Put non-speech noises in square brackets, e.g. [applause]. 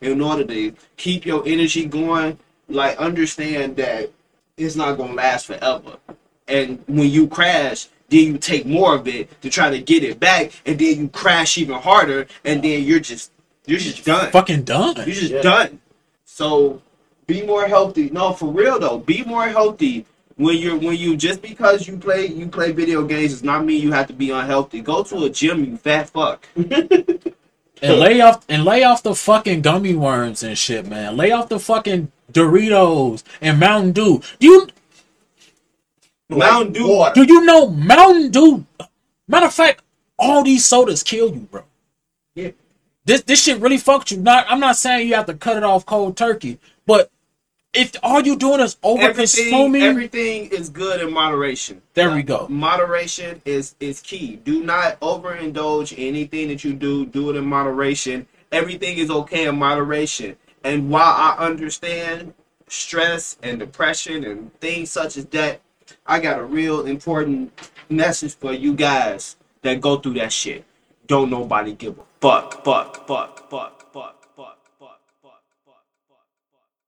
in order to keep your energy going, like understand that it's not gonna last forever. And when you crash, then you take more of it to try to get it back, and then you crash even harder, and then you're just you're just done. Fucking done. You're just Yeah. done. So be more healthy. No, for real though, be more healthy. When you're when you just because you play you play video games does not mean you have to be unhealthy. Go to a gym, you fat fuck. [laughs] And lay off and lay off the fucking gummy worms and shit, man. Lay off the fucking Doritos and Mountain Dew. Do you Mountain Dew. Water. do you know Mountain Dew? Matter of fact, all these sodas kill you, bro. Yeah. This this shit really fucks you. Not I'm not saying you have to cut it off cold turkey, but if all you doing is over Everything, consuming, everything is good in moderation. there we go. Moderation is is key. Do not overindulge anything that you do. Do it in moderation. Everything is okay in moderation. And while I understand stress and depression and things such as that, I got a real important message for you guys that go through that shit. Don't nobody give a fuck, fuck, fuck, fuck, fuck, fuck.